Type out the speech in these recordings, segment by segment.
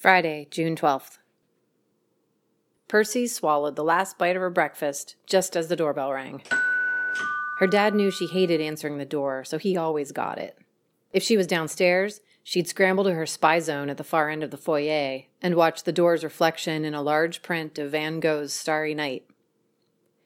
Friday, June 12th. Percy swallowed the last bite of her breakfast just as the doorbell rang. Her dad knew she hated answering the door, so he always got it. If she was downstairs, she'd scramble to her spy zone at the far end of the foyer and watch the door's reflection in a large print of Van Gogh's Starry Night.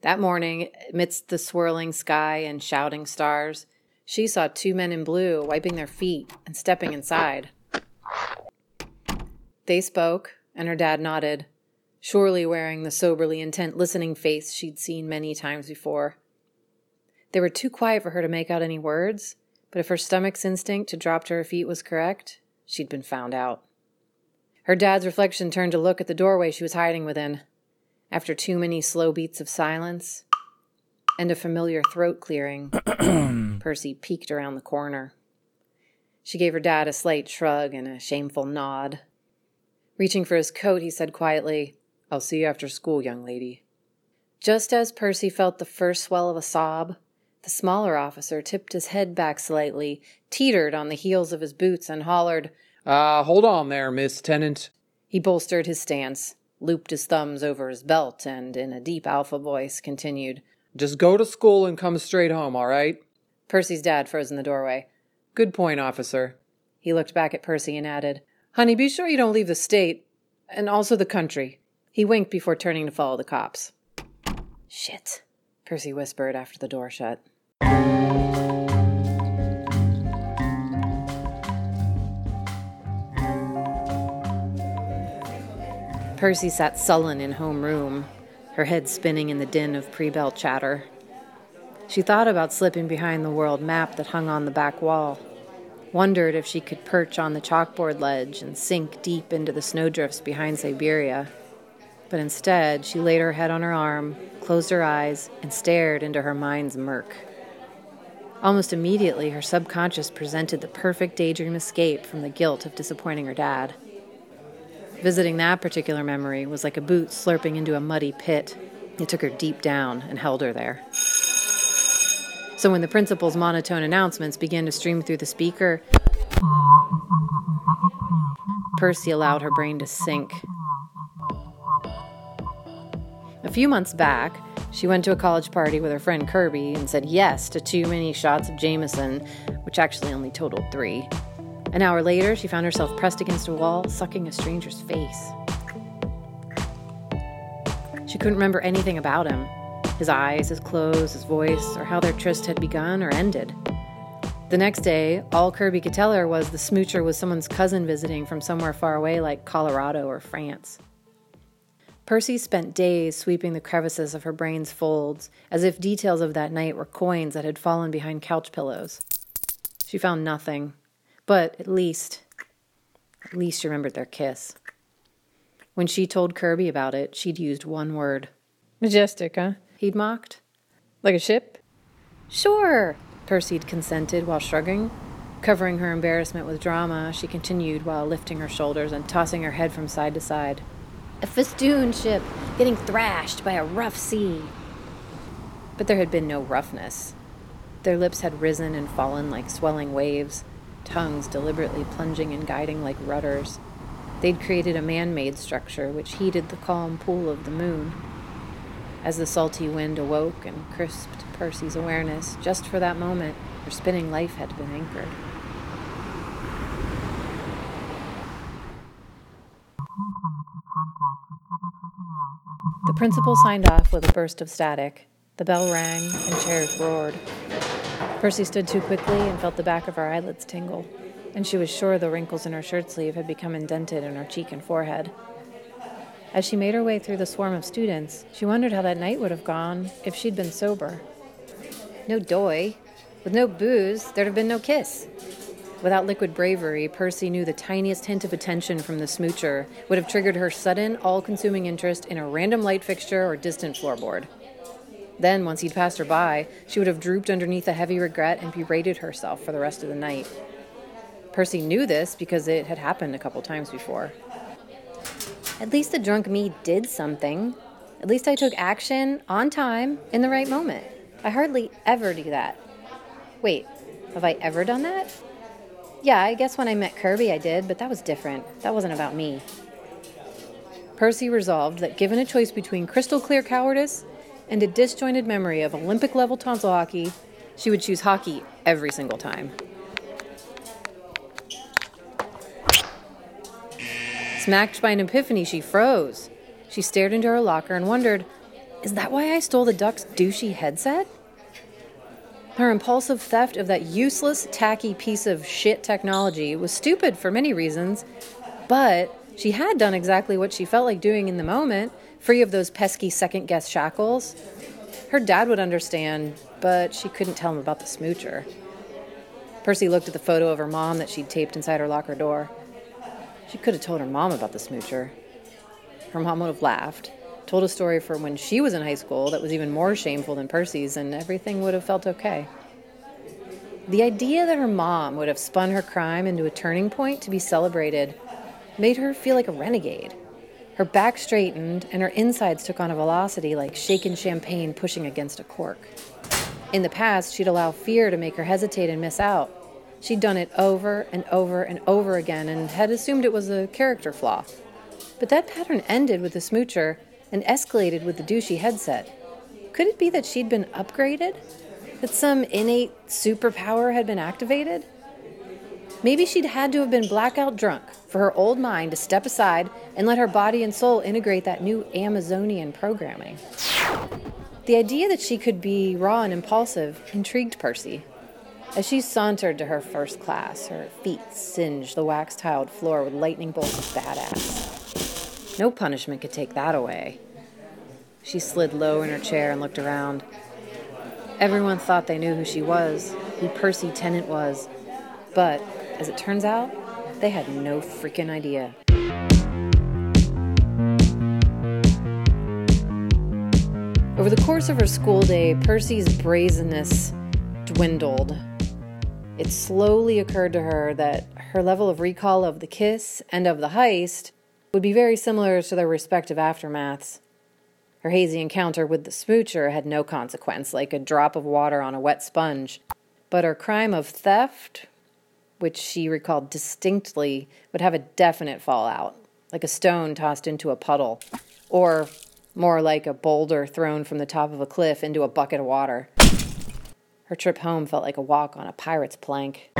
That morning, amidst the swirling sky and shouting stars, she saw two men in blue wiping their feet and stepping inside. They spoke, and her dad nodded, surely wearing the soberly intent listening face she'd seen many times before. They were too quiet for her to make out any words, but if her stomach's instinct to drop to her feet was correct, she'd been found out. Her dad's reflection turned to look at the doorway she was hiding within. After too many slow beats of silence and a familiar throat clearing, Percy peeked around the corner. She gave her dad a slight shrug and a shameful nod. Reaching for his coat, he said quietly, I'll see you after school, young lady. Just as Percy felt the first swell of a sob, the smaller officer tipped his head back slightly, teetered on the heels of his boots, and hollered, Ah, uh, hold on there, Miss Tennant. He bolstered his stance, looped his thumbs over his belt, and in a deep alpha voice continued, Just go to school and come straight home, all right? Percy's dad froze in the doorway. Good point, officer. He looked back at Percy and added, Honey, be sure you don't leave the state, and also the country. He winked before turning to follow the cops. Shit, Percy whispered after the door shut. Percy sat sullen in homeroom, her head spinning in the din of pre bell chatter. She thought about slipping behind the world map that hung on the back wall wondered if she could perch on the chalkboard ledge and sink deep into the snowdrifts behind Siberia. But instead, she laid her head on her arm, closed her eyes, and stared into her mind's murk. Almost immediately, her subconscious presented the perfect daydream escape from the guilt of disappointing her dad. Visiting that particular memory was like a boot slurping into a muddy pit. It took her deep down and held her there. So when the principal's monotone announcements began to stream through the speaker, Percy allowed her brain to sink. A few months back, she went to a college party with her friend Kirby and said yes to too many shots of Jameson, which actually only totaled three. An hour later, she found herself pressed against a wall, sucking a stranger's face. She couldn't remember anything about him, his eyes, his clothes, his voice, or how their tryst had begun or ended. The next day, all Kirby could tell her was the smoocher was someone's cousin visiting from somewhere far away like Colorado or France. Percy spent days sweeping the crevices of her brain's folds, as if details of that night were coins that had fallen behind couch pillows. She found nothing, but at least, at least she remembered their kiss. When she told Kirby about it, she'd used one word. Majestic, huh? He'd mocked. Like a ship? Sure, Percy'd consented while shrugging. Covering her embarrassment with drama, she continued while lifting her shoulders and tossing her head from side to side. A festoon ship, getting thrashed by a rough sea. But there had been no roughness. Their lips had risen and fallen like swelling waves, tongues deliberately plunging and guiding like rudders. They'd created a man made structure which heated the calm pool of the moon. As the salty wind awoke and crisped Percy's awareness, just for that moment, her spinning life had been anchored. The principal signed off with a burst of static. The bell rang and chairs roared. Percy stood too quickly and felt the back of her eyelids tingle, and she was sure the wrinkles in her shirt sleeve had become indented in her cheek and forehead. As she made her way through the swarm of students, she wondered how that night would have gone if she'd been sober. No doy. With no booze, there'd have been no kiss. Without liquid bravery, Percy knew the tiniest hint of attention from the smoocher would have triggered her sudden, all consuming interest in a random light fixture or distant floorboard. Then, once he'd passed her by, she would have drooped underneath a heavy regret and berated herself for the rest of the night. Percy knew this because it had happened a couple times before. At least the drunk me did something. At least I took action on time in the right moment. I hardly ever do that. Wait, have I ever done that? Yeah, I guess when I met Kirby I did, but that was different. That wasn't about me. Percy resolved that given a choice between crystal clear cowardice and a disjointed memory of Olympic level tonsil hockey, she would choose hockey every single time. Smacked by an epiphany, she froze. She stared into her locker and wondered, is that why I stole the duck's douchey headset? Her impulsive theft of that useless, tacky piece of shit technology was stupid for many reasons, but she had done exactly what she felt like doing in the moment, free of those pesky second guess shackles. Her dad would understand, but she couldn't tell him about the smoocher. Percy looked at the photo of her mom that she'd taped inside her locker door. She could have told her mom about the smoocher. Her mom would have laughed, told a story from when she was in high school that was even more shameful than Percy's, and everything would have felt okay. The idea that her mom would have spun her crime into a turning point to be celebrated made her feel like a renegade. Her back straightened and her insides took on a velocity like shaken champagne pushing against a cork. In the past, she'd allow fear to make her hesitate and miss out. She'd done it over and over and over again and had assumed it was a character flaw. But that pattern ended with the smoocher and escalated with the douchey headset. Could it be that she'd been upgraded? That some innate superpower had been activated? Maybe she'd had to have been blackout drunk for her old mind to step aside and let her body and soul integrate that new Amazonian programming. The idea that she could be raw and impulsive intrigued Percy. As she sauntered to her first class, her feet singed the wax tiled floor with lightning bolts of badass. No punishment could take that away. She slid low in her chair and looked around. Everyone thought they knew who she was, who Percy Tennant was, but as it turns out, they had no freaking idea. Over the course of her school day, Percy's brazenness dwindled. It slowly occurred to her that her level of recall of the kiss and of the heist would be very similar to their respective aftermaths. Her hazy encounter with the smoocher had no consequence, like a drop of water on a wet sponge. But her crime of theft, which she recalled distinctly, would have a definite fallout, like a stone tossed into a puddle, or more like a boulder thrown from the top of a cliff into a bucket of water. Her trip home felt like a walk on a pirate's plank.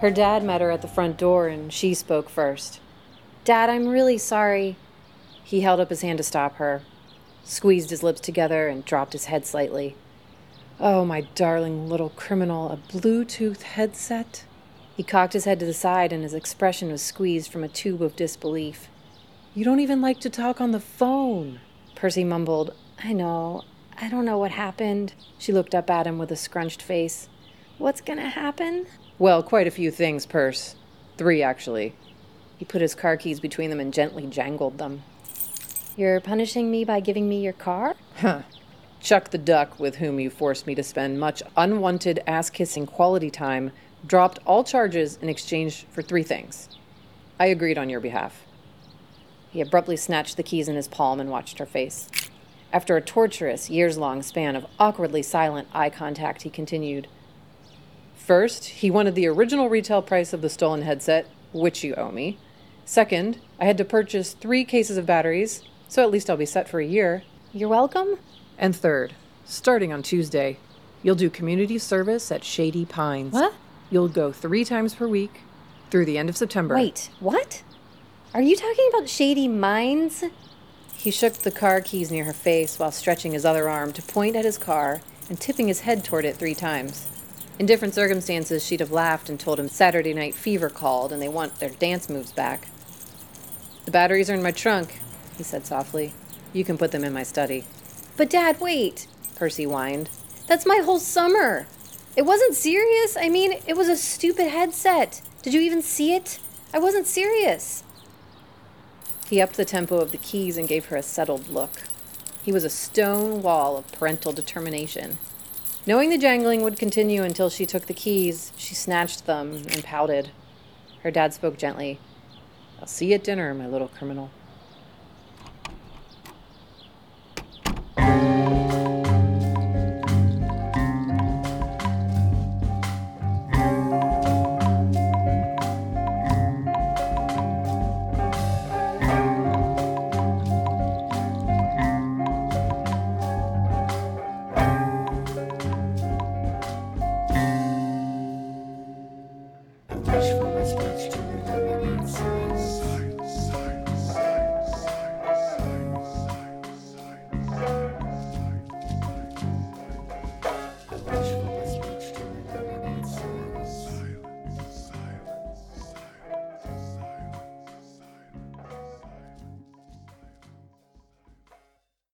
Her dad met her at the front door and she spoke first. Dad, I'm really sorry. He held up his hand to stop her, squeezed his lips together, and dropped his head slightly. Oh, my darling little criminal, a Bluetooth headset? He cocked his head to the side and his expression was squeezed from a tube of disbelief. You don't even like to talk on the phone. Percy mumbled, I know. I don't know what happened. She looked up at him with a scrunched face. What's gonna happen? Well, quite a few things, Perce. Three, actually. He put his car keys between them and gently jangled them. You're punishing me by giving me your car? Huh. Chuck the duck, with whom you forced me to spend much unwanted ass kissing quality time, dropped all charges in exchange for three things. I agreed on your behalf. He abruptly snatched the keys in his palm and watched her face. After a torturous, years long span of awkwardly silent eye contact, he continued. First, he wanted the original retail price of the stolen headset, which you owe me. Second, I had to purchase three cases of batteries, so at least I'll be set for a year. You're welcome? And third, starting on Tuesday, you'll do community service at Shady Pines. What? You'll go three times per week through the end of September. Wait, what? Are you talking about Shady Mines? He shook the car keys near her face while stretching his other arm to point at his car and tipping his head toward it three times. In different circumstances, she'd have laughed and told him Saturday Night Fever called and they want their dance moves back. The batteries are in my trunk, he said softly. You can put them in my study. But, Dad, wait, Percy whined. That's my whole summer. It wasn't serious. I mean, it was a stupid headset. Did you even see it? I wasn't serious. He upped the tempo of the keys and gave her a settled look. He was a stone wall of parental determination. Knowing the jangling would continue until she took the keys, she snatched them and pouted. Her dad spoke gently. I'll see you at dinner, my little criminal.